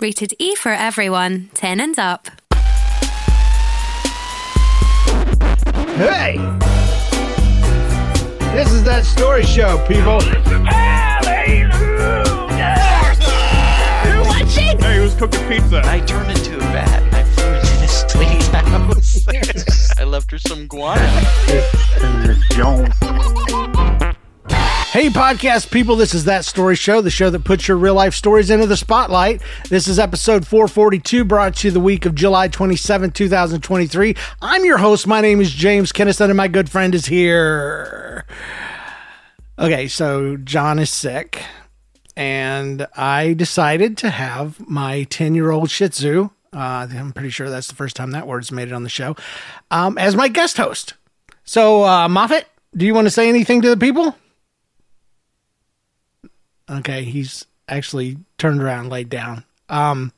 Rated E for everyone, 10 and up. Hey! This is that story show, people. Hallelujah! watching? Hey, who's cooking pizza? I turned into a bat. I flew into this lady's house. I left her some guano. Hey, podcast people, this is That Story Show, the show that puts your real life stories into the spotlight. This is episode 442, brought to you the week of July 27, 2023. I'm your host. My name is James Kennison, and my good friend is here. Okay, so John is sick, and I decided to have my 10 year old Shih Tzu. Uh, I'm pretty sure that's the first time that word's made it on the show, um, as my guest host. So, uh, Moffat, do you want to say anything to the people? Okay, he's actually turned around, laid down. Um,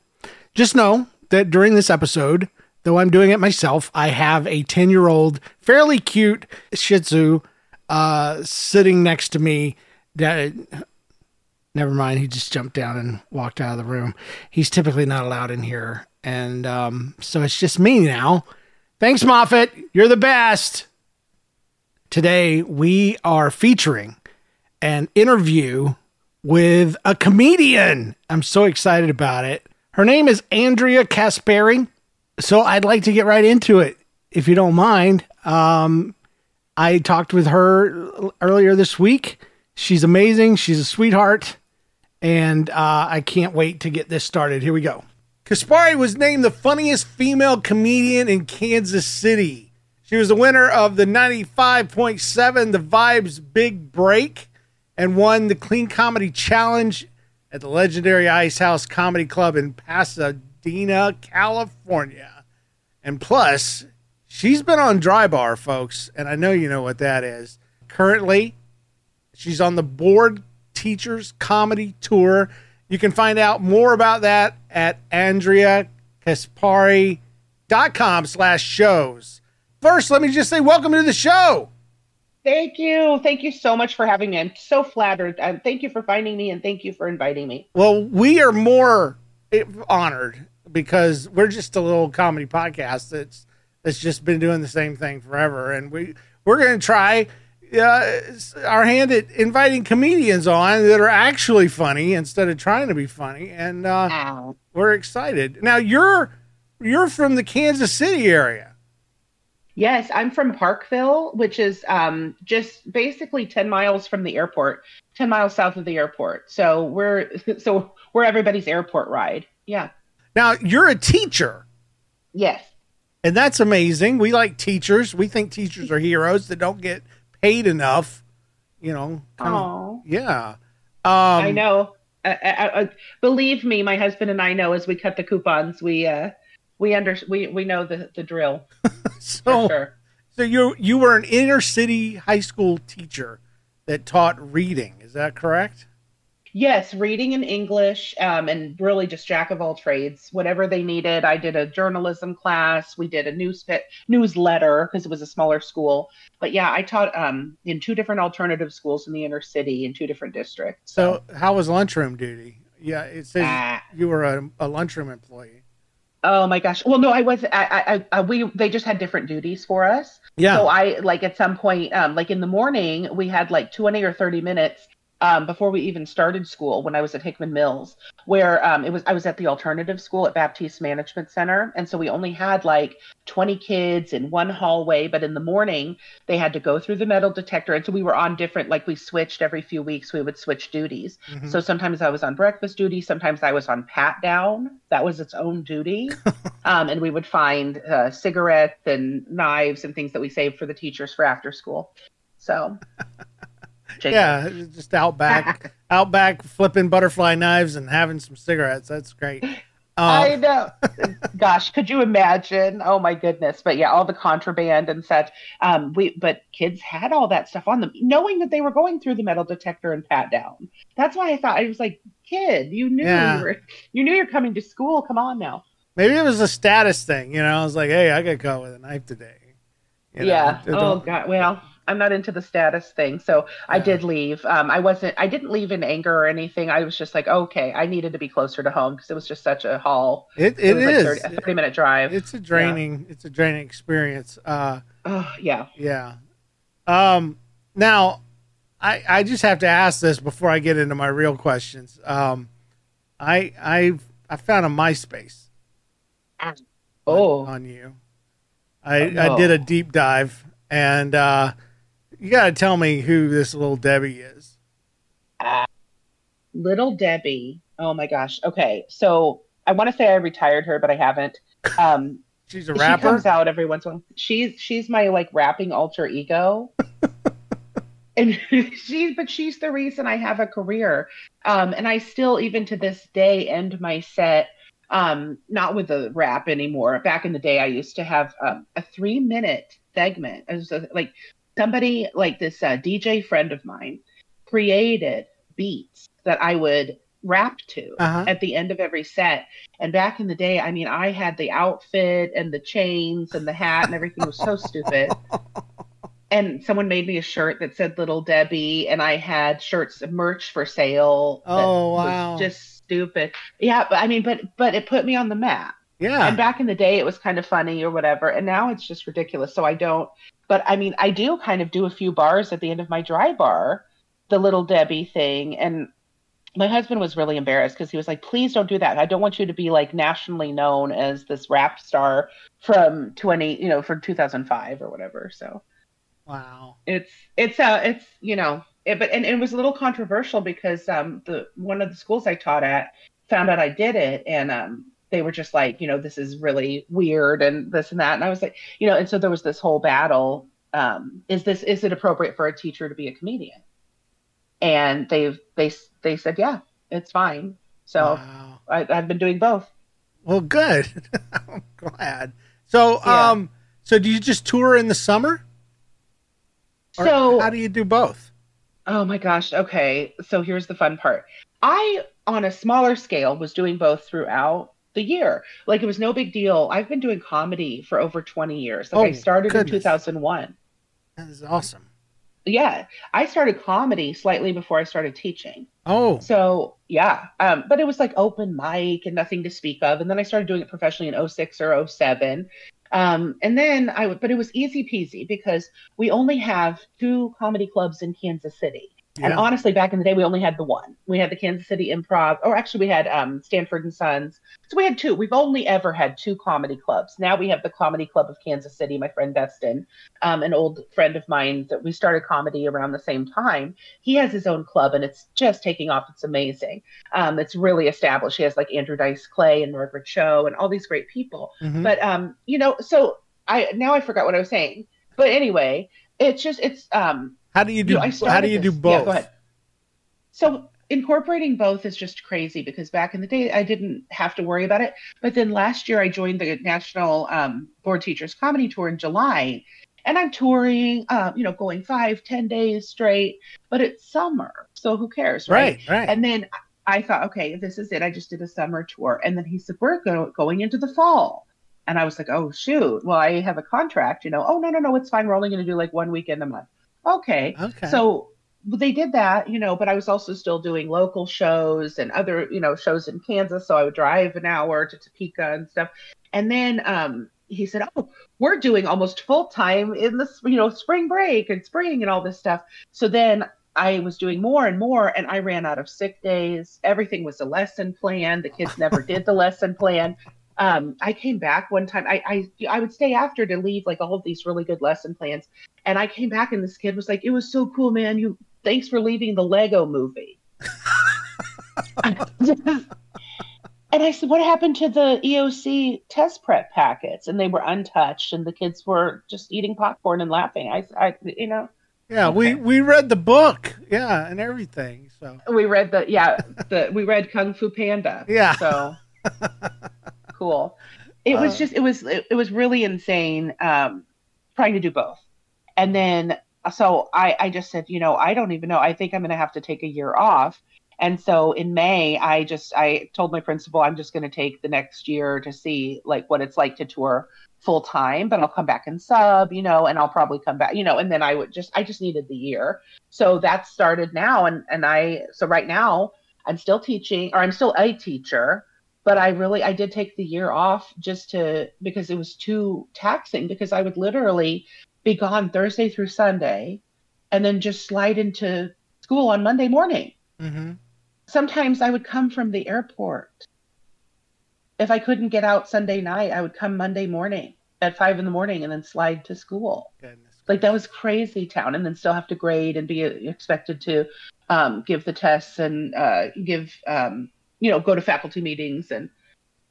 just know that during this episode, though I'm doing it myself, I have a 10 year old, fairly cute Shih Tzu uh, sitting next to me. That never mind, he just jumped down and walked out of the room. He's typically not allowed in here, and um, so it's just me now. Thanks, Moffat. You're the best. Today we are featuring an interview with a comedian. I'm so excited about it. Her name is Andrea Caspari. So I'd like to get right into it, if you don't mind. Um, I talked with her earlier this week. She's amazing. She's a sweetheart. And uh, I can't wait to get this started. Here we go. Caspari was named the funniest female comedian in Kansas City. She was the winner of the 95.7 The Vibes Big Break and won the Clean Comedy Challenge at the legendary Ice House Comedy Club in Pasadena, California. And plus, she's been on Dry Bar, folks, and I know you know what that is. Currently, she's on the Bored Teachers Comedy Tour. You can find out more about that at Andrea andreacaspari.com slash shows. First, let me just say welcome to the show. Thank you. Thank you so much for having me. I'm so flattered. Um, thank you for finding me and thank you for inviting me. Well, we are more honored because we're just a little comedy podcast that's that's just been doing the same thing forever, and we we're going to try uh, our hand at inviting comedians on that are actually funny instead of trying to be funny, and uh, we're excited. Now you're you're from the Kansas City area. Yes, I'm from Parkville, which is um, just basically 10 miles from the airport, 10 miles south of the airport. So we're so we're everybody's airport ride. Yeah. Now you're a teacher. Yes. And that's amazing. We like teachers. We think teachers are heroes that don't get paid enough. You know. Oh. Yeah. Um, I know. I, I, I, believe me, my husband and I know as we cut the coupons, we uh, we under we we know the the drill. so, sure. so you you were an inner city high school teacher that taught reading. Is that correct? Yes, reading and English, um, and really just jack of all trades. Whatever they needed, I did a journalism class. We did a news newsletter because it was a smaller school. But yeah, I taught um, in two different alternative schools in the inner city in two different districts. So, so how was lunchroom duty? Yeah, it says ah. you were a, a lunchroom employee. Oh my gosh. Well, no, I was. I, I, I, we they just had different duties for us. Yeah. So I like at some point, um, like in the morning, we had like twenty or thirty minutes um, before we even started school when I was at Hickman Mills, where um, it was I was at the alternative school at Baptiste Management Center, and so we only had like 20 kids in one hallway. But in the morning, they had to go through the metal detector, and so we were on different like we switched every few weeks. We would switch duties. Mm-hmm. So sometimes I was on breakfast duty, sometimes I was on pat down. That was its own duty, um, and we would find uh, cigarettes and knives and things that we saved for the teachers for after school. So. Jacob. Yeah, just out back, out back, flipping butterfly knives and having some cigarettes. That's great. I Uh, know. Gosh, could you imagine? Oh my goodness! But yeah, all the contraband and such. Um, we but kids had all that stuff on them, knowing that they were going through the metal detector and pat down. That's why I thought I was like, kid, you knew Yeah. you were, you knew you're coming to school. Come on now. maybe it was a status thing. You know, I was like, hey, I got caught with a knife today. You know, yeah. Oh god. Well, I'm not into the status thing, so I did leave. Um, I wasn't. I didn't leave in anger or anything. I was just like, okay, I needed to be closer to home because it was just such a haul. It, It, it was like 30, a 30 minute drive. It's a draining. It's a draining experience. Uh, oh yeah. yeah. Um. Now, I I just have to ask this before I get into my real questions. Um, I I I found a MySpace on- Oh. on, you. I Oh, I did a deep dive, and uh, you got to tell me who this little Debbie is. Little Debbie. Oh my gosh. Okay. So I want to say I retired her, but I haven't. Um, She's a rapper. she comes out every once in a while. She's she's my like rapping alter ego. and she but she's the reason I have a career. Um, and I still even to this day end my set um not with the rap anymore. Back in the day I used to have um, a 3 minute segment. It was a, like somebody like this uh, DJ friend of mine created beats that I would rap to Uh-huh. at the end of every set. And back in the day, I mean, I had the outfit and the chains and the hat and everything was so stupid. And someone made me a shirt that said Little Debbie, and I had shirts merch for sale. Oh, was wow. just stupid. Yeah, but I mean, but but it put me on the map. Yeah. And back in the day, it was kind of funny or whatever, and now it's just ridiculous. So I don't. But I mean, I do kind of do a few bars at the end of my dry bar, the little Debbie thing, and my husband was really embarrassed because he was like, "Please don't do that. I don't want you to be like nationally known as this rap star from 20, you know, from 2005 or whatever." So wow. it's it's uh it's you know it, but and it was a little controversial because um the one of the schools I taught at found out I did it and um they were just like you know this is really weird and this and that and I was like you know and so there was this whole battle um is this is it appropriate for a teacher to be a comedian and they they they said yeah it's fine so Wow. I, I've been doing both Well, good. I'm glad. So, Yeah. um, so do you just tour in the summer? Or so how do you do both? Oh my gosh. Okay. So here's the fun part. I, on a smaller scale, was doing both throughout the year. Like it was no big deal. I've been doing comedy for over 20 years. Like I Oh, started goodness. in 2001. That is awesome. Yeah. I started comedy slightly before I started teaching. Oh, So yeah. Um, but it was like open mic and nothing to speak of. And then I started doing it professionally in 06 or 07. Um, and then I would, but it was easy peasy because we only have two comedy clubs in Kansas City. And honestly, back in the day, we only had the one. We had the Kansas City Improv, or actually, we had um, Stanford and Sons. So we had two. We've only ever had two comedy clubs. Now we have the Comedy Club of Kansas City. My friend Destin, um, an old friend of mine that we started comedy around the same time. He has his own club, and it's just taking off. It's amazing. Um, it's really established. He has like Andrew Dice Clay and Margaret Cho and all these great people. mhm. But um, you know, so I now I forgot what I was saying. But anyway, it's just it's um how do you do? you know, how do you do both? Yeah. So incorporating both is just crazy because back in the day I didn't have to worry about it. But then last year I joined the National um, Bored Teachers Comedy Tour in July, and I'm touring, uh, you know, going five, ten days straight. But it's summer, so who cares, right? Right, right. And then I thought, okay, this is it. I just did a summer tour, and then he said we're go- going into the fall. And I was like, oh shoot. Well, I have a contract, you know. Oh no, no, no, it's fine. We're only going to do like one weekend a month. Okay. okay. So they did that, you know, but I was also still doing local shows and other, you know, shows in Kansas. So I would drive an hour to Topeka and stuff. And then um, he said, "Oh, we're doing almost full time in the, you know, spring break and spring and all this stuff." So then I was doing more and more, and I ran out of sick days. Everything was a lesson plan. The kids never did the lesson plan. Um, I came back one time. I, I I would stay after to leave like all of these really good lesson plans, and I came back and this kid was like, "It was so cool, man. You thanks for leaving the Lego movie." and I said, "What happened to the EOC test prep packets?" And they were untouched, and the kids were just eating popcorn and laughing. I, I you know, Yeah, we we read the book. Yeah, and everything. So We read the yeah the we read Kung Fu Panda. Yeah. So cool. It was Uh, just it was it, it was really insane um, trying to do both, and then so I I just said you know I don't even know I think I'm gonna have to take a year off. And so in May, I just I told my principal I'm just going to take the next year to see like what it's like to tour full time, but I'll come back and sub, you know, and I'll probably come back, you know, and then I would just I just needed the year. So that started now and and I so right now I'm still teaching or I'm still a teacher, but I really I did take the year off just to because it was too taxing because I would literally be gone Thursday through Sunday and then just slide into school on Monday morning. hmm Sometimes I would come from the airport. If I couldn't get out Sunday night, I would come Monday morning at five in the morning and then slide to school goodness. like that was crazy town and then still have to grade and be expected to um, give the tests and uh, give um, you know go to faculty meetings and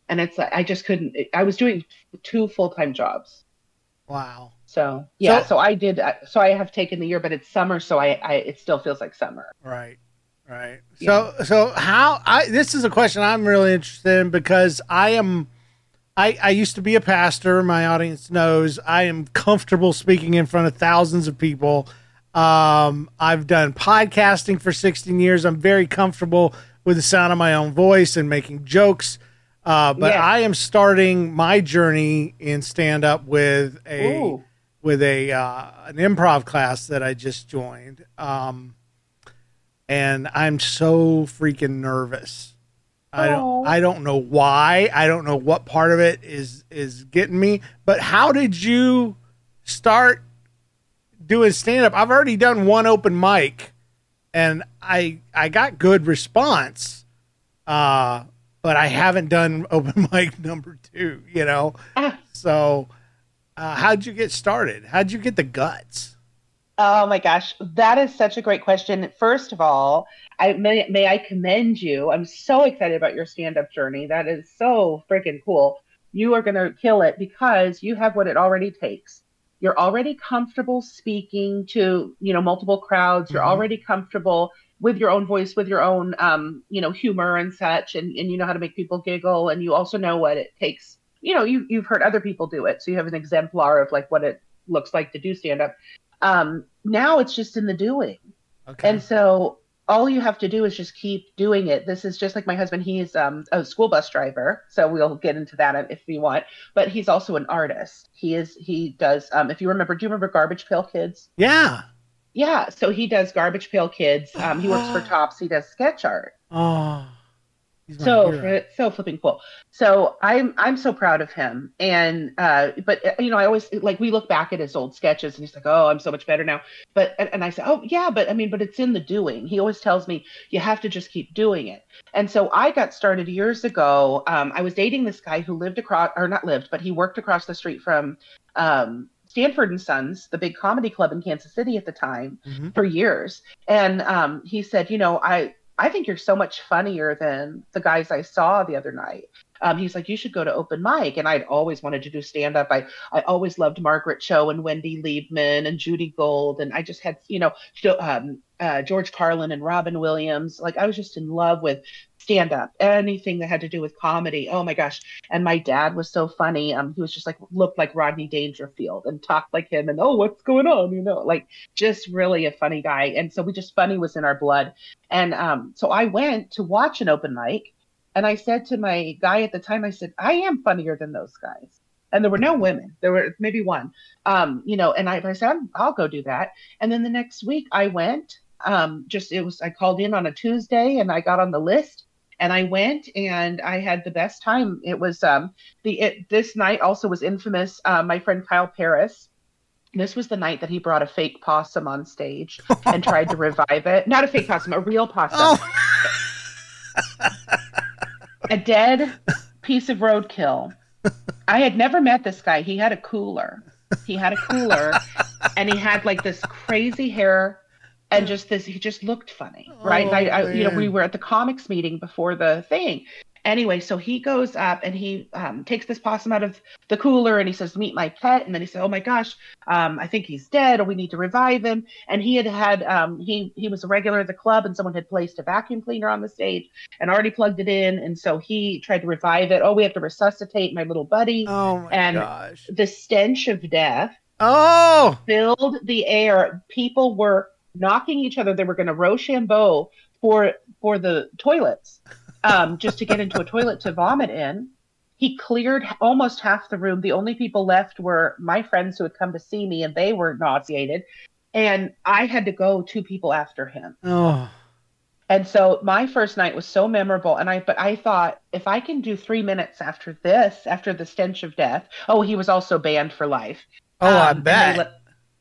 and it's like i just couldn't i was doing two full-time jobs Wow. so yeah So- so, i did uh, so i have taken the year but it's summer so i, I it still feels like summer Right. Right. So so how I this is a question I'm really interested in because I am I I used to be a pastor, my audience knows. I am comfortable speaking in front of thousands of people. Um I've done podcasting for 16 years. I'm very comfortable with the sound of my own voice and making jokes. Uh, but Yeah. I am starting my journey in stand up with a Ooh. with a uh, an improv class that I just joined. Um, and I'm so freaking nervous. I don't. I don't know why. I don't know what part of it is is getting me. But how did you start doing stand up? I've already done one open mic and I I got good response. Uh but I haven't done open mic number 2, you know. So uh, how'd you get started? How'd you get the guts? Oh my gosh, that is such a great question. First of all, I may, may I commend you. I'm so excited about your stand-up journey. That is so freaking cool. You are going to kill it because you have what it already takes. You're already comfortable speaking to, you know, multiple crowds. You're Mhm. already comfortable with your own voice, with your own, um, you know, humor and such, and, and you know how to make people giggle, and you also know what it takes. You know, you you've heard other people do it, so you have an exemplar of like what it looks like to do stand up. Um, now it's just in the doing. Okay. And so all you have to do is just keep doing it. This is just like my husband. He's um, a school bus driver, so we'll get into that if you want. But he's also an artist. He is. He does. Um, if you remember, do you remember Garbage Pail Kids? yeah. Yeah. So he does Garbage Pail Kids. Um, he works for Topps. He does sketch art. Oh. So so flipping cool. So I'm I'm so proud of him. And uh, but uh, you know I always like we look back at his old sketches and he's like, oh, I'm so much better now. But and, and I say, oh yeah, but I mean, but it's in the doing. He always tells me you have to just keep doing it. And so I got started years ago. Um, I was dating this guy who lived across or not lived, but he worked across the street from um, Stanford and Sons, the big comedy club in Kansas City at the time Mhm. for years. And um, he said, you know, I I think you're so much funnier than the guys I saw the other night. Um, he's like, you should go to open mic. And I'd always wanted to do stand up. I, I always loved Margaret Cho and Wendy Liebman and Judy Gold. And I just had, you know, um, uh, George Carlin and Robin Williams. Like I was just in love with stand up, anything that had to do with comedy. Oh my gosh. And my dad was so funny. Um, he was just like, looked like Rodney Dangerfield and talked like him. And oh, what's going on? You know, like just really a funny guy. And so we just funny was in our blood. And um, so I went to watch an open mic, and I said to my guy at the time, I said, I am funnier than those guys. And there were no women. There were maybe one. Um, you know, and I, I said, "I'm- I'll go do that. And then the next week I went. Um, just it was I called in on a Tuesday and I got on the list and I went and I had the best time. It was um the it, this night also was infamous. Uh, my friend Kyle Paris. This was the night that he brought a fake possum on stage and tried to revive it. Not a fake possum, a real possum. Oh. a dead piece of roadkill. I had never met this guy. He had a cooler. He had a cooler and he had like this crazy hair and just this he just looked funny right and I, I you know we were at the comics meeting before the thing Anyway, so he goes up and he um, takes this possum out of the cooler and he says, "Meet my pet." And then he said, "Oh my gosh, um, I think he's dead, or we need to revive him." And he had had um, he he was a regular at the club, and someone had placed a vacuum cleaner on the stage and already plugged it in, and so he tried to revive it. Oh, we have to resuscitate my little buddy. Oh my and gosh. the stench of death Oh, filled the air. People were knocking each other. They were going to Rochambeau for for the toilets, um, just to get into a toilet to vomit in. He cleared almost half the room. The only people left were my friends who had come to see me, and they were nauseated. And I had to go two people after him. oh, And so my first night was so memorable. And I, but I thought if I can do three minutes after this, after the stench of death. Oh, he was also banned for life. oh, I Um, they bet. let-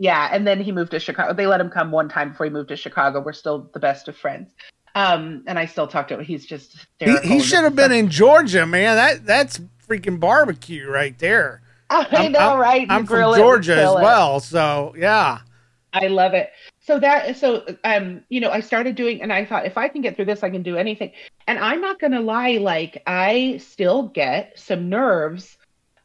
yeah, and then he moved to Chicago. They let him come one time before he moved to Chicago. We're still the best of friends. Um, and I still talk to him. He's just he, he should have been in Georgia, man. That that's freaking barbecue right there. I I'm- know, I'm- right? I'm from Georgia as well, so yeah. I love it. So that so um you know I started doing and I thought if I can get through this I can do anything. And I'm not going to lie like I still get some nerves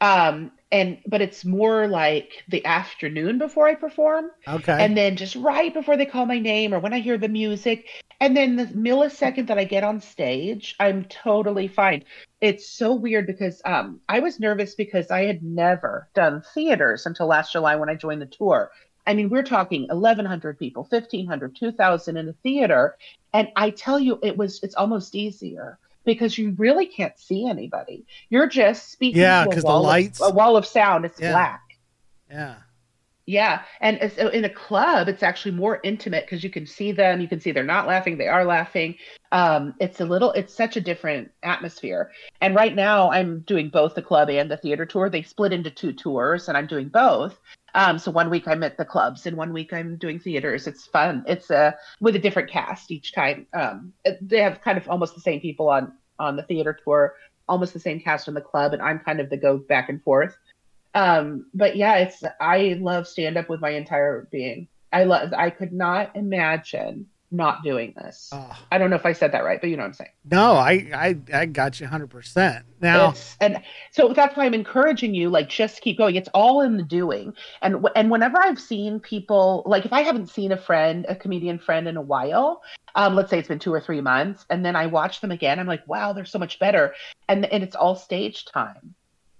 um and but it's more like the afternoon before I perform Okay. and then just right before they call my name or when I hear the music and then the millisecond that I get on stage I'm totally fine. It's so weird because um I was nervous because I had never done theaters until last July when I joined the tour. I mean, we're talking 1,100 people, 1,500, 2,000 in a theater. And I tell you, it was, it's almost easier because you really can't see anybody. You're just speaking Yeah, to a 'cause the wall, lights- of, a wall of sound. It's Yeah. black. yeah. Yeah. And so in a club, it's actually more intimate because you can see them. You can see they're not laughing, they are laughing. Um, it's a little, it's such a different atmosphere. And right now, I'm doing both the club and the theater tour. They split into two tours, and I'm doing both. Um, so one week I'm at the clubs, and one week I'm doing theaters. It's fun. It's uh, with a different cast each time. Um, they have kind of almost the same people on on the theater tour, almost the same cast on the club, and I'm kind of the go back and forth. Um, but yeah, it's I love stand up with my entire being. I love. I could not imagine not doing this. Oh, I don't know if I said that right, but you know what I'm saying. no, I, I I got you 100%. Now, It's, and so that's why I'm encouraging you, like, just keep going. It's all in the doing. And and whenever I've seen people, like, if I haven't seen a friend, a comedian friend in a while, um, let's say it's been two or three months, and then I watch them again, I'm like, wow, they're so much better. And and it's all stage time.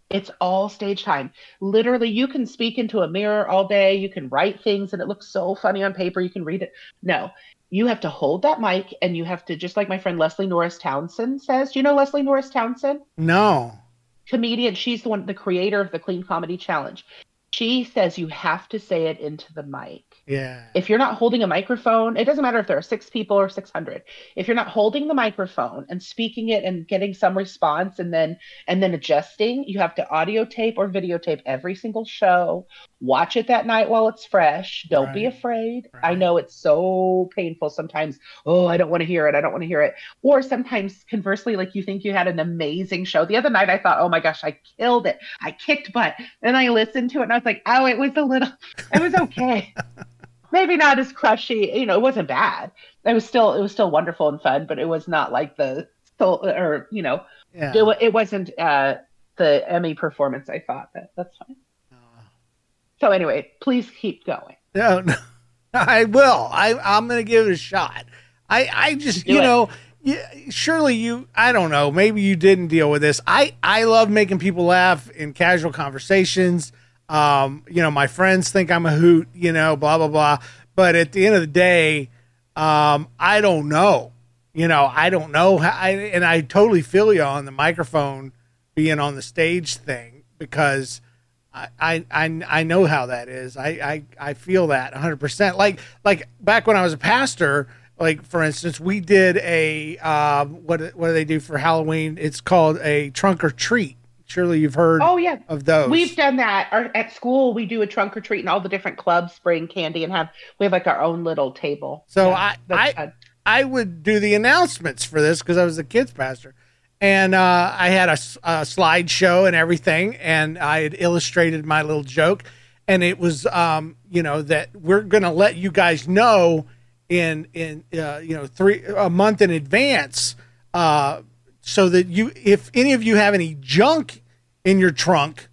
It's all stage time. Literally, you can speak into a mirror all day. You can write things, and it looks so funny on paper. You can read it. No, you have to hold that mic, and you have to, just like my friend Leslie Norris Townsend says. Do you know Leslie Norris Townsend? no. comedian. She's the one, the creator of the Clean Comedy Challenge. She says you have to say it into the mic. Yeah. If you're not holding a microphone, it doesn't matter if there are six people or 600. If you're not holding the microphone and speaking it and getting some response and then and then adjusting, you have to audio tape or videotape every single show. Watch it that night while it's fresh. Don't be Right. afraid. I know it's so painful sometimes. Oh, I don't want to hear it. I don't want to hear it. Or sometimes conversely, like you think you had an amazing show. The other night I thought, oh my gosh, I killed it. I kicked butt. Then I listened to it and I was like, oh, it was a little, it was okay. Maybe not as crushy. You know, it wasn't bad. It was still, it was still wonderful and fun, but it was not like the soul or you know, Yeah. it, it wasn't uh, the Emmy performance. I thought that that's fine. So anyway, please keep going. No, no, I will. I I'm gonna give it a shot. I I just Do you it. know, yeah, surely you. I don't know. Maybe you didn't deal with this. I I love making people laugh in casual conversations. Um, you know, my friends think I'm a hoot. You know, blah blah blah. But at the end of the day, um, I don't know. You know, I don't know how. I, and I totally feel you on the microphone being on the stage thing because I, I, I I know how that is. I, I, I feel that 100%. Like, like back when I was a pastor, like for instance, we did a, uh, what, what do they do for Halloween? It's called a trunk or treat. Surely you've heard Oh yeah, of those. We've done that. Our, at school, we do a trunk or treat, and all the different clubs bring candy and have we have like our own little table. So Yeah, I- I- fun. I would do the announcements for this because I was a kids pastor, and uh, I had a, a slideshow and everything, and I had illustrated my little joke, and it was, um, you know, that we're going to let you guys know in in uh, you know three a month in advance. Uh, so that you, if any of you have any junk in your trunk,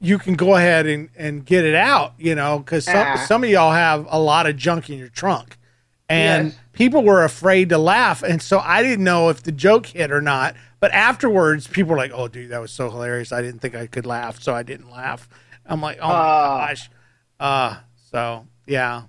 you can go ahead and, and get it out, you know, because some, Ah. some of y'all have a lot of junk in your trunk. And Yes. people were afraid to laugh. And so I didn't know if the joke hit or not. But afterwards, people were like, oh, dude, that was so hilarious. I didn't think I could laugh. So I didn't laugh. I'm like, oh my Ah. gosh. Uh, so yeah.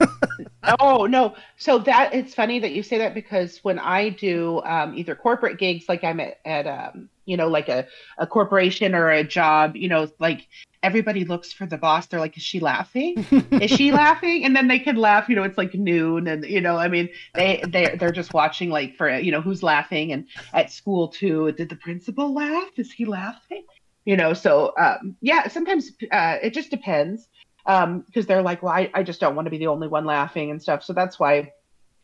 oh no. So that it's funny that you say that because when i do um, either corporate gigs like i'm at, at um, you know like a, a corporation or a job you know like everybody looks for the boss. They're like is she laughing? Is she laughing? And then they can laugh you know it's like noon and you know i mean they they they're just watching like for you know who's laughing and at school too. Did the principal laugh? Is he laughing? You know so um, yeah sometimes uh, it just depends um because they're like well I, I just don't want to be the only one laughing and stuff so that's why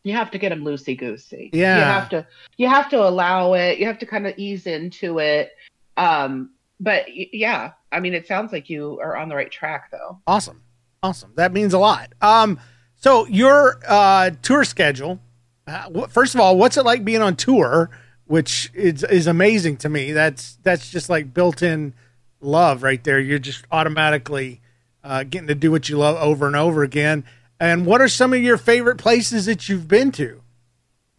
you have to get them loosey goosey Yeah. you have to you have to allow it you have to kind of ease into it um but yeah i mean it sounds like you are on the right track though Awesome. Awesome. That means a lot. Um, so your uh, tour schedule, uh, first of all, what's it like being on tour, which is, is amazing to me. That's, that's just like built in love right there. You're just automatically uh, getting to do what you love over and over again. And what are some of your favorite places that you've been to?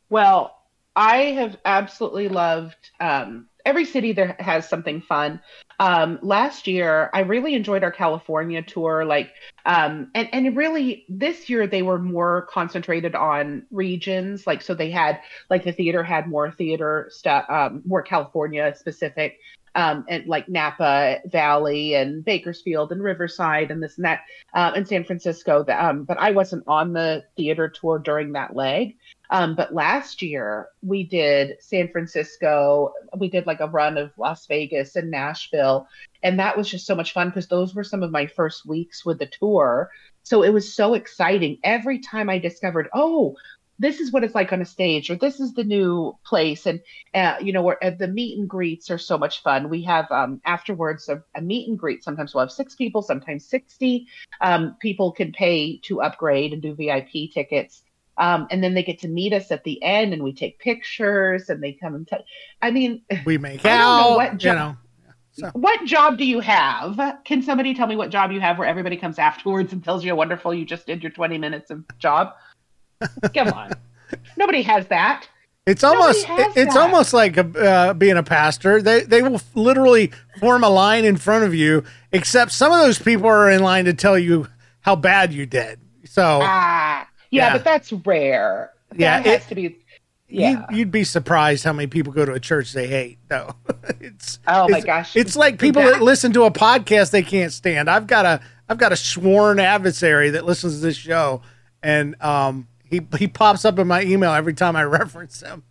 Well, I have absolutely loved um, every city there has something fun. Um, last year, I really enjoyed our California tour. Like, um, and and really this year they were more concentrated on regions. Like, so they had like the theater had more theater stuff, um, more California specific. Um, and like Napa Valley and Bakersfield and Riverside and this and that, uh, and San Francisco. Um, but I wasn't on the theater tour during that leg. Um, but last year we did San Francisco. We did like a run of Las Vegas and Nashville. And that was just so much fun because those were some of my first weeks with the tour. So it was so exciting. Every time I discovered, oh, this is what it's like on a stage, or this is the new place. And, uh, you know, where, uh, the meet and greets are so much fun. We have um, afterwards a, a meet and greet. Sometimes we'll have six people, sometimes 60. Um, people can pay to upgrade and do VIP tickets. Um, and then they get to meet us at the end and we take pictures and they come and t- I mean, We make I don't know out, what you job- know. So what job do you have? Can somebody tell me what job you have where everybody comes afterwards and tells you how wonderful you just did your 20 minutes of job? Come on. Nobody has that. It's almost it's that. almost like a, uh, being a pastor. They they will literally form a line in front of you. Except some of those people are in line to tell you how bad you did. So Ah, yeah, Yeah. but that's rare. That Yeah, has it- to be. Yeah. you, you'd be surprised how many people go to a church they hate. Though it's Oh, my it's- gosh. it's like people that That- listen to a podcast they can't stand. I've got a I've got a sworn adversary that listens to this show, and um he he pops up in my email every time I reference him.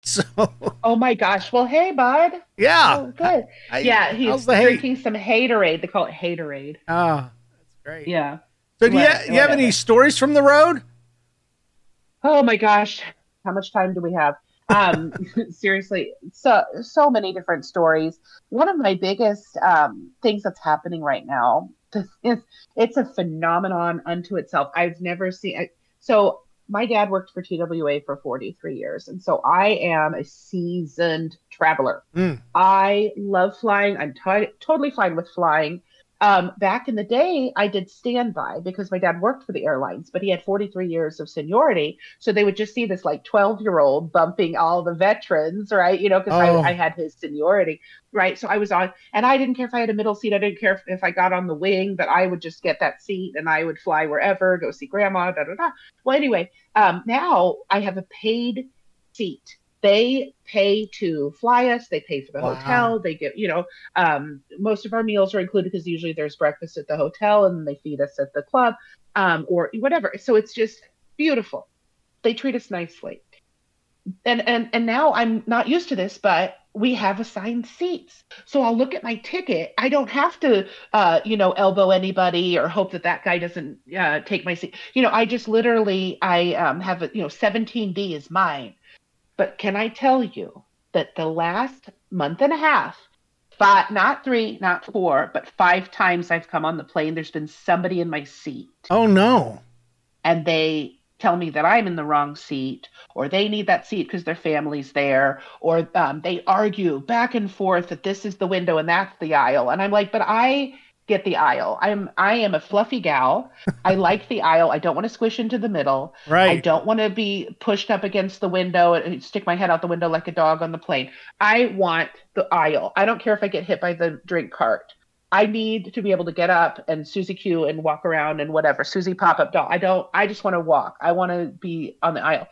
So Oh my gosh. Well, hey, bud. yeah, Oh, good. I- yeah, he's the hate? drinking some haterade. They call it haterade. Oh, that's great. Yeah. So do you, you have any stories from the road? Oh my gosh, how much time do we have? Um, seriously, so so many different stories. One of my biggest um, things that's happening right now is it's a phenomenon unto itself. I've never seen. So my dad worked for TWA for 43 years, and so I am a seasoned traveler. Mm. I love flying. I'm t- totally fine with flying. Um, back in the day, I did standby because my dad worked for the airlines, but he had 43 years of seniority. So they would just see this like 12 year old bumping all the veterans, right? You know, because Oh. I, I had his seniority, right? So I was on, and I didn't care if I had a middle seat. I didn't care if, if I got on the wing, but I would just get that seat and I would fly wherever, go see grandma, da da da. Well, anyway, um, now I have a paid seat. They pay to fly us. They pay for the Wow. hotel. They get, you know, um, most of our meals are included because usually there's breakfast at the hotel and they feed us at the club um, or whatever. So it's just beautiful. They treat us nicely. and and and now I'm not used to this, but we have assigned seats. So I'll look at my ticket. I don't have to, uh, you know, elbow anybody or hope that that guy doesn't uh, take my seat. You know, I just literally, I um, have, a, you know, 17D is mine. But can I tell you that the last month and a half, five, not three, not four, but five times I've come on the plane, there's been somebody in my seat. Oh no. And they tell me that I'm in the wrong seat, or they need that seat because their family's there, or um, they argue back and forth that this is the window and that's the aisle. And I'm like, but I get the aisle. I'm I am a fluffy gal. I like the aisle. I don't want to squish into the middle. Right. I don't want to be pushed up against the window and stick my head out the window like a dog on the plane. I want the aisle. I don't care if I get hit by the drink cart. I need to be able to get up and Susie Q and walk around and whatever. Susie pop up doll. I don't I just want to walk. I want to be on the aisle.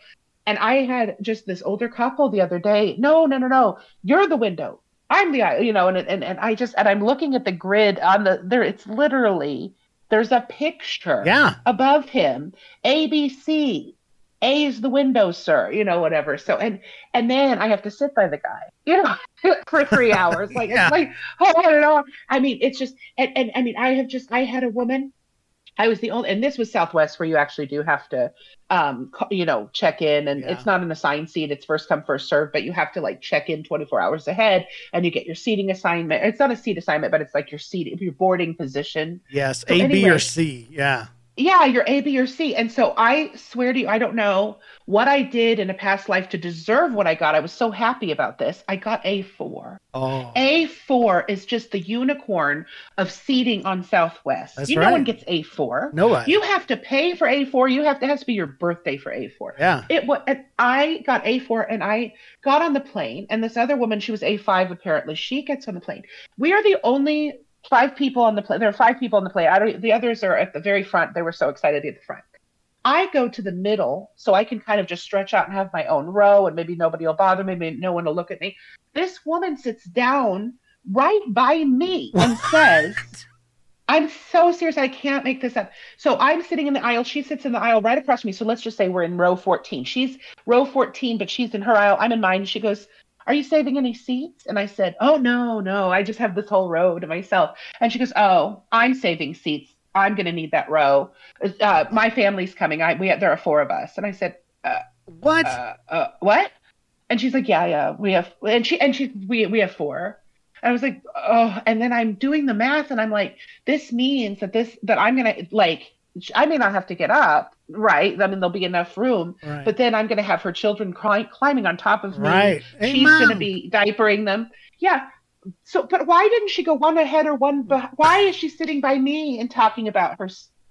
And I had just this older couple the other day. No, no, no, no. You're the window. I'm the you know, and and and I just and I'm looking at the grid on the there it's literally there's a picture Yeah. above him. ABC. A is the window, sir, you know, whatever. So and and then I have to sit by the guy, you know, for three hours. Like Yeah. it's like hold it on. I mean, it's just and, and I mean, I have just I had a woman. I was the only, and this was Southwest where you actually do have to, um, you know, check in, and Yeah. it's not an assigned seat; it's first come first serve. But you have to like check in 24 hours ahead, and you get your seating assignment. It's not a seat assignment, but it's like your seat, your boarding position. Yes. So A, B, anyway- or C. Yeah. Yeah, you're A, B, or C. And so I swear to you, I don't know what I did in a past life to deserve what I got. I was so happy about this. I got A4. Oh. A4 is just the unicorn of seating on Southwest. That's you right. no one gets A4. no way. You have to pay for A4. You have to it has to be your birthday for A4. yeah. It was I got A4 and I got on the plane and this other woman, she was A5 apparently. She gets on the plane. We are the only five people on the plane. There are five people on the plane. I don't the others are at the very front. They were so excited to be at the front. I go to the middle so I can kind of just stretch out and have my own row and maybe nobody will bother me, maybe no one will look at me. This woman sits down right by me and says, I'm so serious. I can't make this up. So I'm sitting in the aisle. She sits in the aisle right across from me. So let's just say we're in row 14. She's row 14, but she's in her aisle. I'm in mine. She goes, Are you saving any seats? And I said, Oh, no, no. I just have this whole row to myself. And she goes, Oh, I'm saving seats. I'm going to need that row. Uh, my family's coming. I, we, there are four of us. And I said, What? uh, uh, what? And she's like, yeah, yeah, we have, and she, and she, we, we have four. And I was like, oh, and then I'm doing the math and I'm like, this means that this, that I'm going to like, I may not have to get up, right? I mean, there'll be enough room, right. but then I'm going to have her children climbing on top of me. right. Hey, She's going to be diapering them. Yeah. So, but why didn't she go one ahead or one? Be- why is she sitting by me and talking about her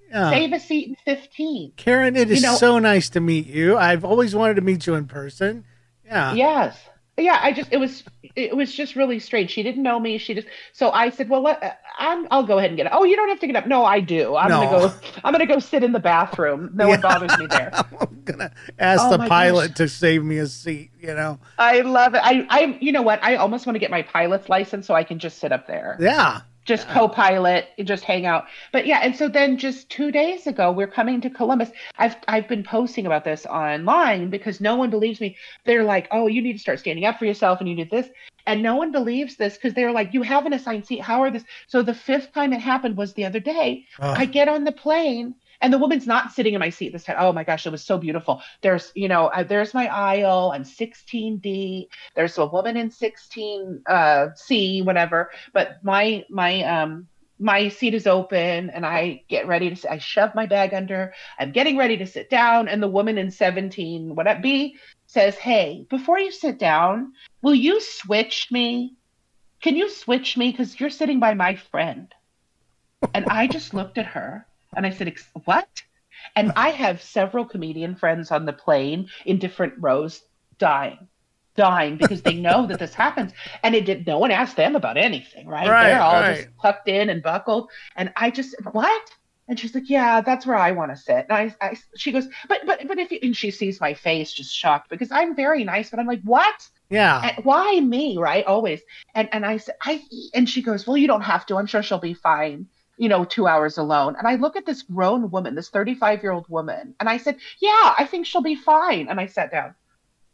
Yeah. save a seat in 15? Karen, it is You know- so nice to meet you. I've always wanted to meet you in person. Yeah. Yes. Yeah, I just it was it was just really strange. She didn't know me. She just so I said, "Well, let, I'm I'll go ahead and get up." Oh, you don't have to get up. No, I do. I'm No. gonna go. I'm gonna go sit in the bathroom. No one bothers me there. I'm gonna ask Oh the pilot gosh. to save me a seat. You know. I love it. I I you know what? I almost want to get my pilot's license so I can just sit up there. Yeah. Just co-pilot and just hang out. But yeah and so then just two days ago we're coming to columbus. I've i've been posting about this online because no one believes me. They're like oh you need to start standing up for yourself and you need this. And no one believes this because they're like you have an assigned seat. How are this? So the fifth time it happened was the other day. Oh, I get on the plane and the woman's not sitting in my seat this time. Oh my gosh, it was so beautiful. There's, you know, there's my aisle. I'm 16D. There's a woman in 16 uh, C, whatever. But my my um my seat is open and I get ready to. I shove my bag under. I'm getting ready to sit down, and the woman in 17, what B, says, "Hey, before you sit down, will you switch me? Can you switch me? Because you're sitting by my friend." And I just looked at her and I said, What? And I have several comedian friends on the plane in different rows dying, dying because they know that this happens. And it did, no one asked them about anything, right? Right, They're all right. just tucked in and buckled. And I just, What? And she's like, Yeah, that's where I want to sit. And I, I, she goes, But, but, but if you, and she sees my face just shocked because I'm very nice, but I'm like, What? Yeah. And why me right always and and i said i and she goes well you don't have to i'm sure she'll be fine you know two hours alone and i look at this grown woman this 35 year old woman and i said yeah i think she'll be fine and i sat down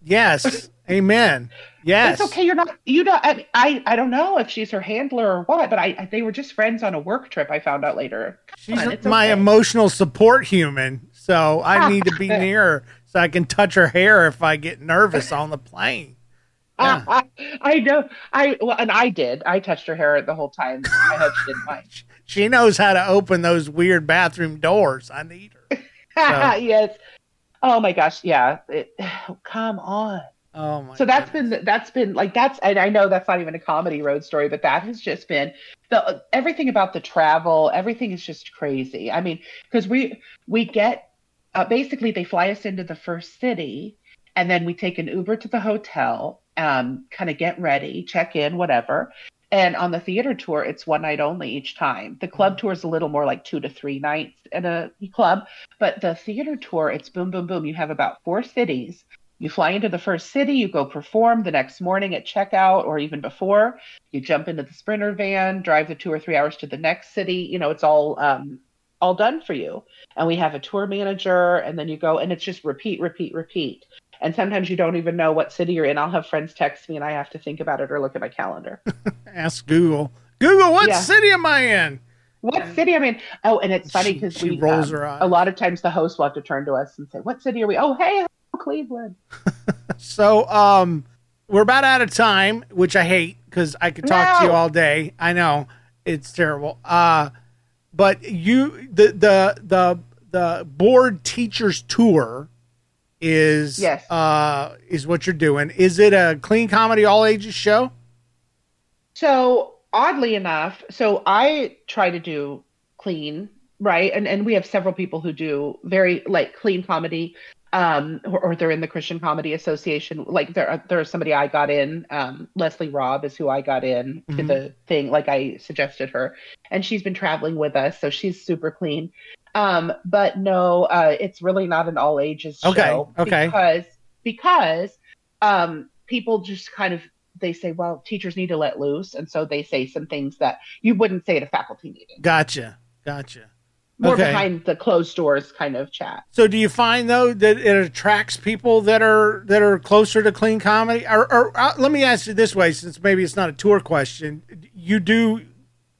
Yes. Amen. Yes. It's okay. You're not. You don't. I, I. I don't know if she's her handler or what, but I. They were just friends on a work trip. I found out later. She's on, my okay. emotional support human, so I need to be near her so I can touch her hair if I get nervous on the plane. Yeah. I know. I well, and I did. I touched her hair the whole time. I hope she didn't mind. She knows how to open those weird bathroom doors. I need her. So- yes. Oh my gosh. Yeah. It, come on. Oh my. So that's goodness. been that's been like that's and I know that's not even a comedy road story, but that has just been the everything about the travel. Everything is just crazy. I mean, because we we get uh, basically they fly us into the first city, and then we take an Uber to the hotel, um, kind of get ready, check in, whatever. And on the theater tour, it's one night only each time. The club tour is a little more like two to three nights in a club, but the theater tour, it's boom, boom, boom. You have about four cities. You fly into the first city, you go perform the next morning at checkout or even before. You jump into the sprinter van, drive the two or three hours to the next city. You know, it's all um, all done for you. And we have a tour manager, and then you go, and it's just repeat, repeat, repeat. And sometimes you don't even know what city you're in. I'll have friends text me, and I have to think about it or look at my calendar. Ask Google. Google, what Yeah. city am I in? what city? I mean, oh, and it's funny because we rolls um, her eyes. a lot of times the host will have to turn to us and say, "What city are we?" Oh, hey, Cleveland. So, um, we're about out of time, which I hate because I could talk to you all day. I know it's terrible. Uh, but you, the the the the Bored Teachers tour is Yes. uh is what you're doing. Is it a clean comedy all ages show? So oddly enough, so I try to do clean, right? And and we have several people who do very like clean comedy, um, or, or they're in the Christian Comedy Association. Like there, there's somebody I got in. Um, Leslie Robb is who I got in to Mhm. the thing. Like I suggested her, and she's been traveling with us, so she's super clean. Um, but no, uh, it's really not an all ages show. Okay, okay. Because because um, people just kind of they say, well, teachers need to let loose, and so they say some things that you wouldn't say at a faculty meeting. Gotcha, gotcha. More Okay. behind the closed doors kind of chat. So, do you find though that it attracts people that are that are closer to clean comedy? Or, or uh, let me ask you this way, since maybe it's not a tour question, you do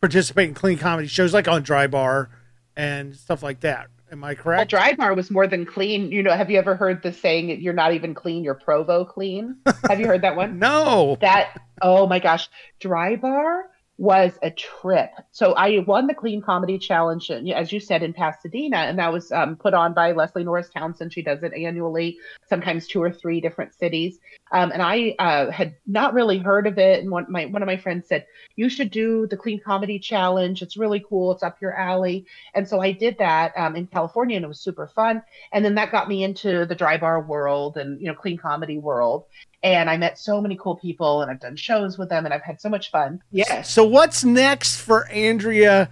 participate in clean comedy shows like on Dry Bar and stuff like that. Am I correct? dry bar was more than clean. You know, have you ever heard the saying, "You're not even clean, you're Provo clean"? have you heard that one? no. that oh my gosh dry bar was a trip. So i won the clean comedy challenge as you said in pasadena and that was um, put on by leslie norris townsend. She does it annually sometimes two or three different cities. Um, and i uh, had not really heard of it and one, my, one of my friends said you should do the clean comedy challenge. It's really cool. It's up your alley. And so i did that um, in california and it was super fun. And then that got me into the dry bar world and you know clean comedy world and I met so many cool people, and I've done shows with them, and I've had so much fun. Yeah. So, what's next for Andrea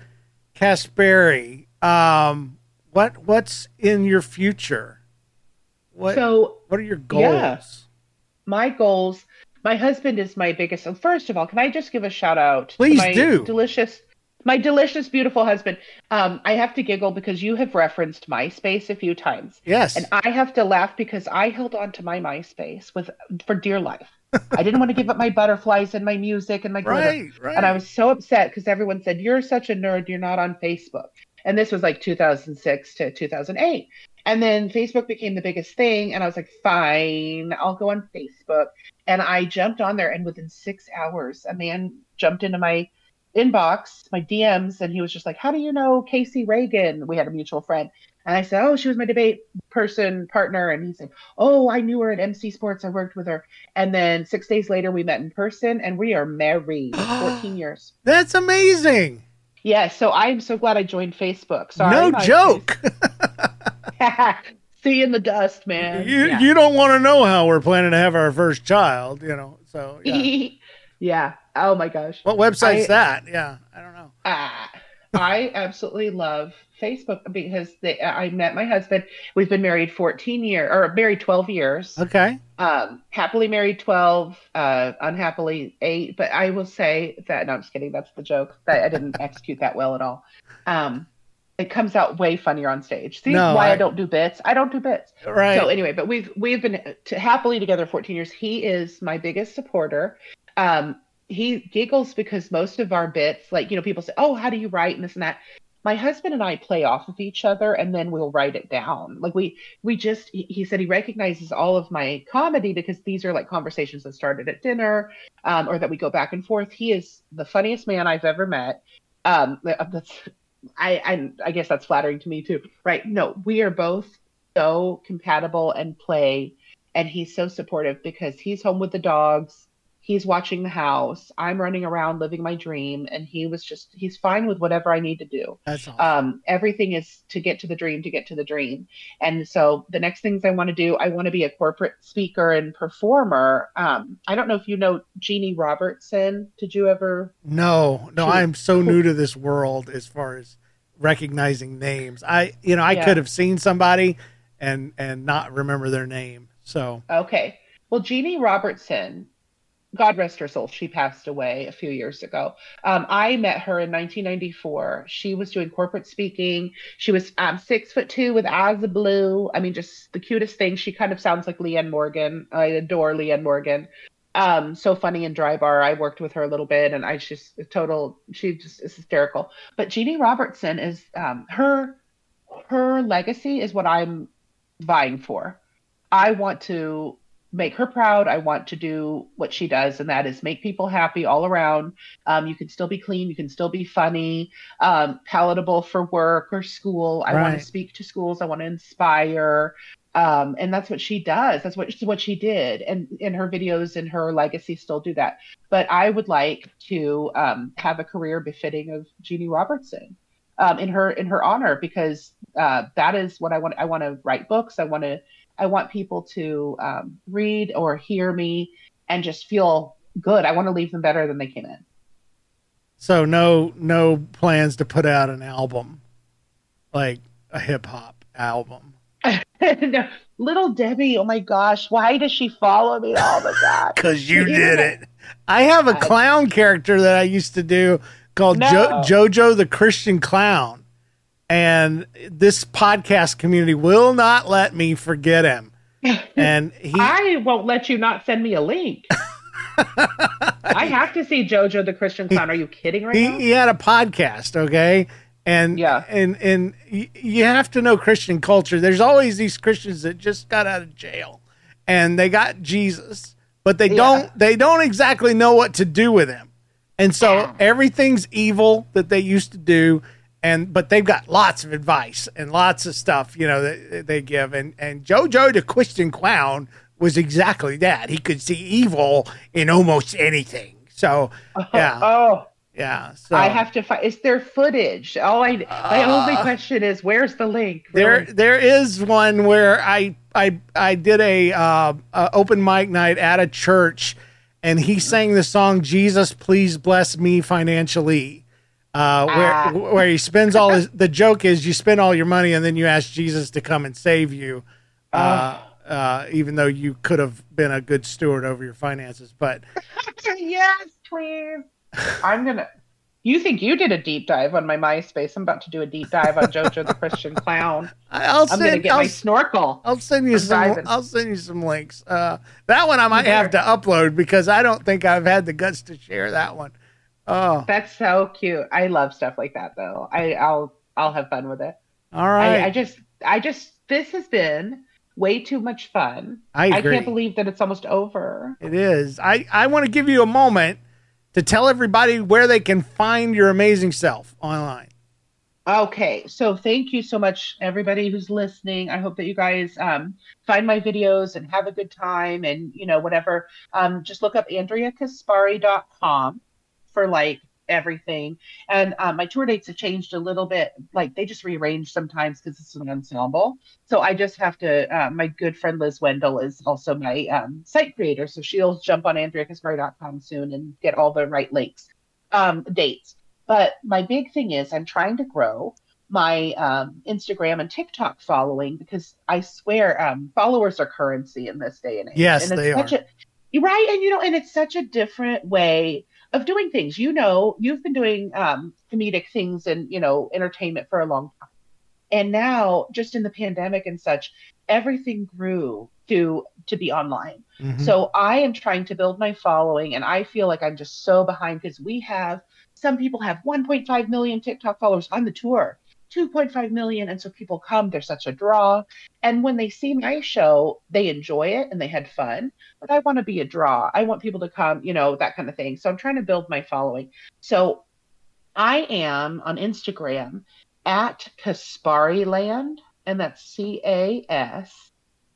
Caspari? Um, what what's in your future? What So what are your goals? Yeah. my goals. My husband is my biggest. So first of all, can I just give a shout out? to Please my do. Delicious, my delicious, beautiful husband. Um, I have to giggle because you have referenced MySpace a few times, Yes. and I have to laugh because I held on to my MySpace with for dear life. I didn't want to give up my butterflies and my music and my glitter. right, right. And I was so upset because everyone said, You're such a nerd, you're not on Facebook. And this was like 2006 to 2008. And then Facebook became the biggest thing. And I was like, Fine, I'll go on Facebook. And I jumped on there. And within six hours, a man jumped into my inbox, my DMs, and he was just like, How do you know Casey Reagan? We had a mutual friend. And I said, Oh, she was my debate person partner. And he said, Oh, I knew her at MC Sports. I worked with her. And then six days later, we met in person and we are married 14 years. That's amazing. Yeah. So I'm so glad I joined Facebook. Sorry. no joke. See in the dust, man. you yeah. you don't want to know how we're planning to have our first child, you know. So yeah. yeah. Oh my gosh. what website's I- that? Yeah, I don't know. Ah, I absolutely love Facebook because they, I met my husband. We've been married 14 years, or married 12 years. Okay. Um, happily married 12, uh, unhappily eight. But I will say that, no, I'm just kidding. That's the joke. That I didn't execute that well at all. Um, it comes out way funnier on stage. See No, why I, I- don't do bits? I don't do bits. Right. So anyway, but we've we've been to, happily together 14 years. He is my biggest supporter. Um, he giggles because most of our bits, like you know, people say, "Oh, how do you write?" and this and that. My husband and I play off of each other, and then we'll write it down. Like we we just he, said he recognizes all of my comedy because these are like conversations that started at dinner, um, or that we go back and forth. He is the funniest man I've ever met. Um, that's I, I I guess that's flattering to me too, right? No, we are both so compatible and play, and he's so supportive because he's home with the dogs, he's watching the house, I'm running around living my dream, and he was just he's fine with whatever I need to do. That's awesome. Um, everything is to get to the dream, to get to the dream, and so the next things I want to do, I want to be a corporate speaker and performer. Um, I don't know if you know Jeannie Robertson. Did you ever? No, no, Shoot. I'm so new to this world as far as recognizing names. I, you know, I Yeah. could have seen somebody and and not remember their name. So Okay. Well, Jeannie Robertson, God rest her soul, she passed away a few years ago. Um, I met her in 1994. She was doing corporate speaking. She was um, six foot two with eyes of blue. I mean, just the cutest thing. She kind of sounds like Leanne Morgan. I adore Leanne Morgan. Um, so funny and dry bar. I worked with her a little bit, and I just total. She just is hysterical. But Jeannie Robertson is um, her her legacy is what I'm vying for. I want to make her proud. I want to do what she does, and that is make people happy all around. Um, you can still be clean, you can still be funny, um, palatable for work or school. I want to speak to schools. I want to inspire. Um, and that's what she does. That's what what she did, and in her videos and her legacy still do that. But I would like to um, have a career befitting of Jeannie Robertson um, in her in her honor because uh, that is what I want. I want to write books. I want to I want people to um, read or hear me and just feel good. I want to leave them better than they came in. so no no plans to put out an album like a hip hop album. no, little Debbie, oh my gosh, why does she follow me all the time? Cause you did it. I have a clown character that I used to do called No. jo- Jojo the Christian Clown. And this podcast community will not let me forget him. And he I won't let you not send me a link. I have to see JoJo the Christian Clown. Are you kidding right he, now? he had a podcast, okay? And Yeah. and and you have to know Christian culture. There's always these Christians that just got out of jail and they got Jesus, but they Yeah. don't they don't exactly know what to do with him. And so everything's evil that they used to do and but they've got lots of advice and lots of stuff, you know, that they give and and JoJo the Christian clown was exactly that. He could see evil in almost anything. So, yeah. Oh, Yeah. So I have to find. Is there footage? All I my only question is, where's the link? there there is one where I I I did a, uh, a open mic night at a church, and he sang the song "Jesus, Please Bless Me Financially." Uh, where Ah. where he spends all his the joke is you spend all your money and then you ask Jesus to come and save you, uh, uh, even though you could have been a good steward over your finances. But yes, please. I'm gonna. You think you did a deep dive on my MySpace? I'm about to do a deep dive on JoJo the Christian Clown. I'll I'm send gonna get I'll, my snorkel. I'll send you some. diving. I'll send you some links. Uh, that one I might have to upload because I don't think I've had the guts to share that one. Oh, That's so cute. I love stuff like that, though. I, I'll I'll have fun with it. all right. I, I just I just this has been way too much fun. I agree. can't believe that it's almost over. it is. I I want to give you a moment to tell everybody where they can find your amazing self online. Okay, so thank you so much, everybody who's listening. I hope that you guys um, find my videos and have a good time, and you know whatever. Um, just look up AndreaCaspari.com for like everything. And um, my tour dates have changed a little bit. Like they just rearrange sometimes because it's an ensemble. So I just have to. Uh, my good friend Liz Wendell is also my um, site creator, so she'll jump on AndreaCaspari.com soon and get all the right links, um, dates. But my big thing is I'm trying to grow my um, Instagram and TikTok following because I swear um, followers are currency in this day and age. Yes, and it's they such are. A, right, and you know, and it's such a different way of doing things. You know, you've been doing um, comedic things and you know entertainment for a long time. and now just in the pandemic and such, everything grew to to be online. Mhm. So I am trying to build my following, and I feel like I'm just so behind because we have some people have 1.5 million TikTok followers on the tour, 2.5 million, and so people come. They're such a draw, and when they see my show, they enjoy it and they had fun. But I want to be a draw. I want people to come, you know, that kind of thing. So I'm trying to build my following. So I am on Instagram at Caspari Land, and that's C A S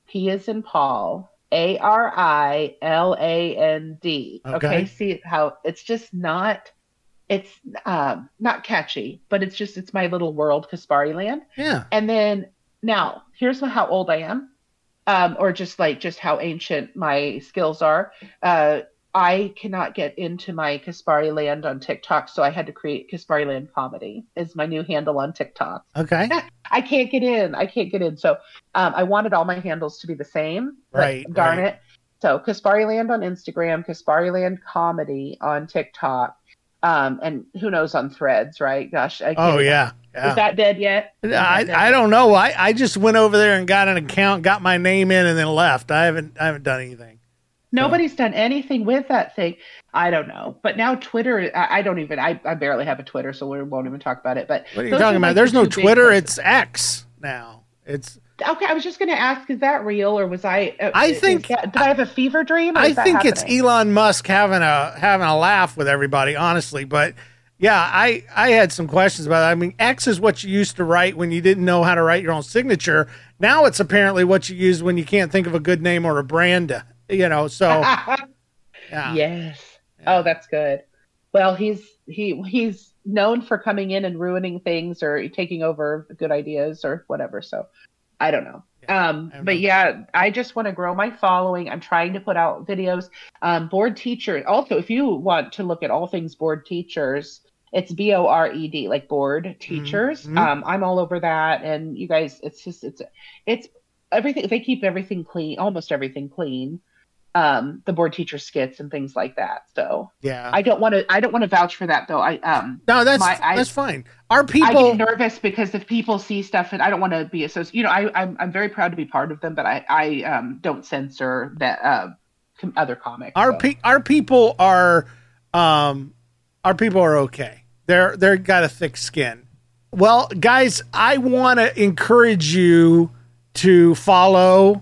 P is in Paul, A R I L A N D. Okay. Okay. See how it's just not, it's um, not catchy, but it's just, it's my little world, Caspari Land. Yeah. And then now here's how old I am, um, or just like just how ancient my skills are. Uh, I cannot get into my Caspari Land on TikTok, so I had to create Caspari Land Comedy is my new handle on TikTok. Okay. I can't get in. I can't get in. So um, I wanted all my handles to be the same. Right, Darn right. it. So Caspari Land on Instagram, Caspari Land Comedy on TikTok, um, and who knows on Threads, right? Gosh. I Oh yeah. Yeah. Is that dead yet? That I, dead I don't know. I, I just went over there and got an account, got my name in, and then left. I haven't I haven't done anything. Nobody's done anything with that thing. I don't know. But now Twitter, I, I don't even, I, I barely have a Twitter, so we won't even talk about it. But What are you talking about? like, There's no Twitter. It's X now. It's okay. I was just going to ask, is that real or was I? uh, I think- that- did I have a fever dream? I think it's? Elon Musk having a having a laugh with everybody, honestly. But yeah, I I had some questions about it. I mean, X is what you used to write when you didn't know how to write your own signature. Now it's apparently what you use when you can't think of a good name or a brand. You know, so yeah. yes. Oh, that's good. Well, he's he he's known for coming in and ruining things or taking over good ideas or whatever. So I don't know. Um, I but yeah, I just want to grow my following. I'm trying to put out videos. Um, Bored Teacher. Also, if you want to look at all things Bored Teachers, it's B O R E D, like Bored Teachers. Mhm. Um, I'm all over that, and you guys, it's just it's it's everything. They keep everything clean, almost everything clean. Um, the Bored Teacher skits and things like that. So yeah. I don't want to. I don't want to vouch for that though. I um. no, that's my- I- that's fine. Our I people. get nervous because if people see stuff and I don't want to be associated, you know, I, I'm I'm very proud to be part of them, but I I um don't censor that uh other comics. our so. pe- our people are um our people are okay. They're they're got a thick skin. Well, guys, I want to encourage you to follow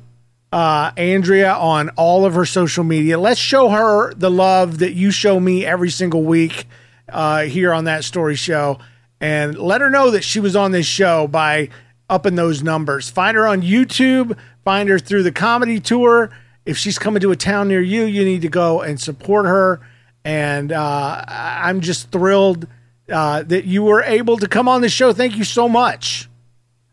uh, Andrea on all of her social media. Let's show her the love that you show me every single week uh, here on that story show, and let her know that she was on this show by upping those numbers. Find her on YouTube. Find her through the comedy tour. If she's coming to a town near you, you need to go and support her. And uh, I'm just thrilled uh, that you were able to come on the show. Thank you so much.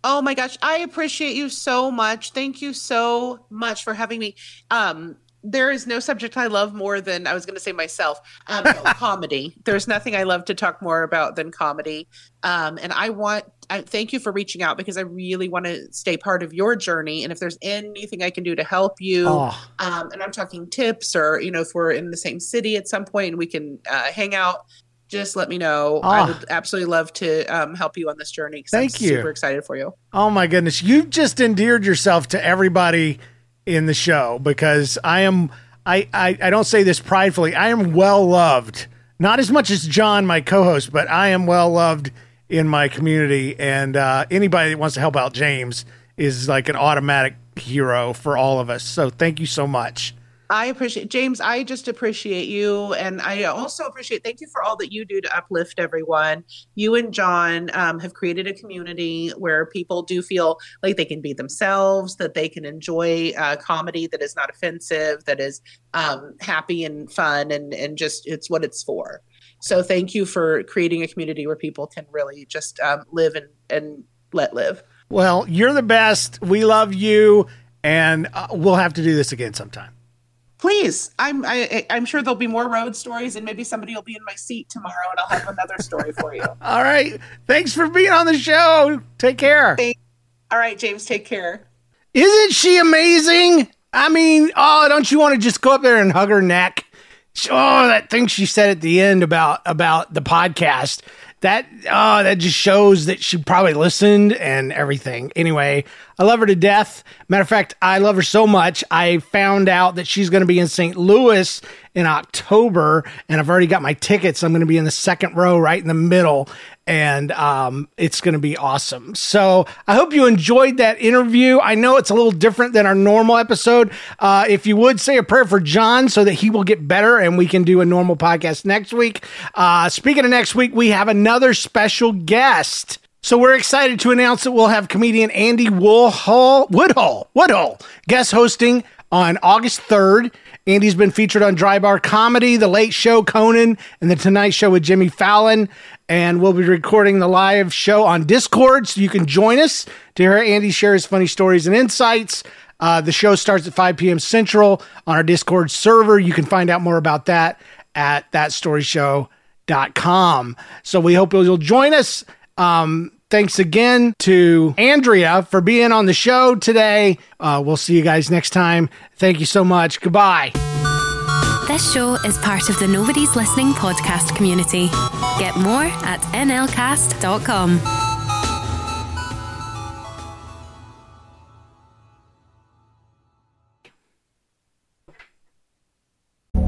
Oh my gosh, I appreciate you so much. Thank you so much for having me. Um, there is no subject I love more than I was going to say myself. Um, comedy. There's nothing I love to talk more about than comedy. Um, and I want. I thank you for reaching out because I really want to stay part of your journey. And if there's anything I can do to help you, Oh, um, and I'm talking tips, or you know, if we're in the same city at some point and we can uh, hang out, just let me know. Ah. I would absolutely love to um, help you on this journey. Thank I'm you. Super excited for you. Oh my goodness, you've just endeared yourself to everybody in the show because I am I, I I don't say this pridefully. I am well loved. Not as much as John, my co-host, but I am well loved in my community and uh, anybody that wants to help out James is like an automatic hero for all of us. So thank you so much. I appreciate James. I just appreciate you, and I also appreciate. Thank you for all that you do to uplift everyone. You and John um, have created a community where people do feel like they can be themselves, that they can enjoy uh, comedy that is not offensive, that is um, happy and fun, and and just it's what it's for. So thank you for creating a community where people can really just um, live and and let live. Well, you're the best. We love you and uh, we'll have to do this again sometime. Please, I'm I, I'm sure there'll be more road stories, and maybe somebody will be in my seat tomorrow, and I'll have another story for you. All right. Thanks for being on the show. Take care. All right, James, take care. Isn't she amazing? I mean, oh, don't you want to just go up there and hug her neck? Oh, that thing she said at the end about about the podcast. That oh that just shows that she probably listened and everything. Anyway i love her to death. Matter of fact i love her so much i found out that she's going to be in st louis in october and i've already got my tickets. I'm going to be in the second row right in the middle and um, it's going to be awesome. So I hope you enjoyed that interview. I know it's a little different than our normal episode. Uh, if you would say a prayer for John so that he will get better and we can do a normal podcast next week. Uh, speaking of next week, we have another special guest. So we're excited to announce that we'll have comedian Andy Woodhull, Woodhull, Woodhull guest hosting on August 3rd. Andy's been featured on Dry Bar Comedy, The Late Show, Conan, and The Tonight Show with Jimmy Fallon. And we'll be recording the live show on Discord, so you can join us to hear Andy share his funny stories and insights. Uh, the show starts at 5 p.m. Central on our Discord server. You can find out more about that at thatstoryshow.com. So we hope you'll join us. Um, thanks again to Andrea for being on the show today. Uh, we'll see you guys next time. Thank you so much. Goodbye. This show is part of the Nobody's Listening podcast community. Get more at nlcast.com.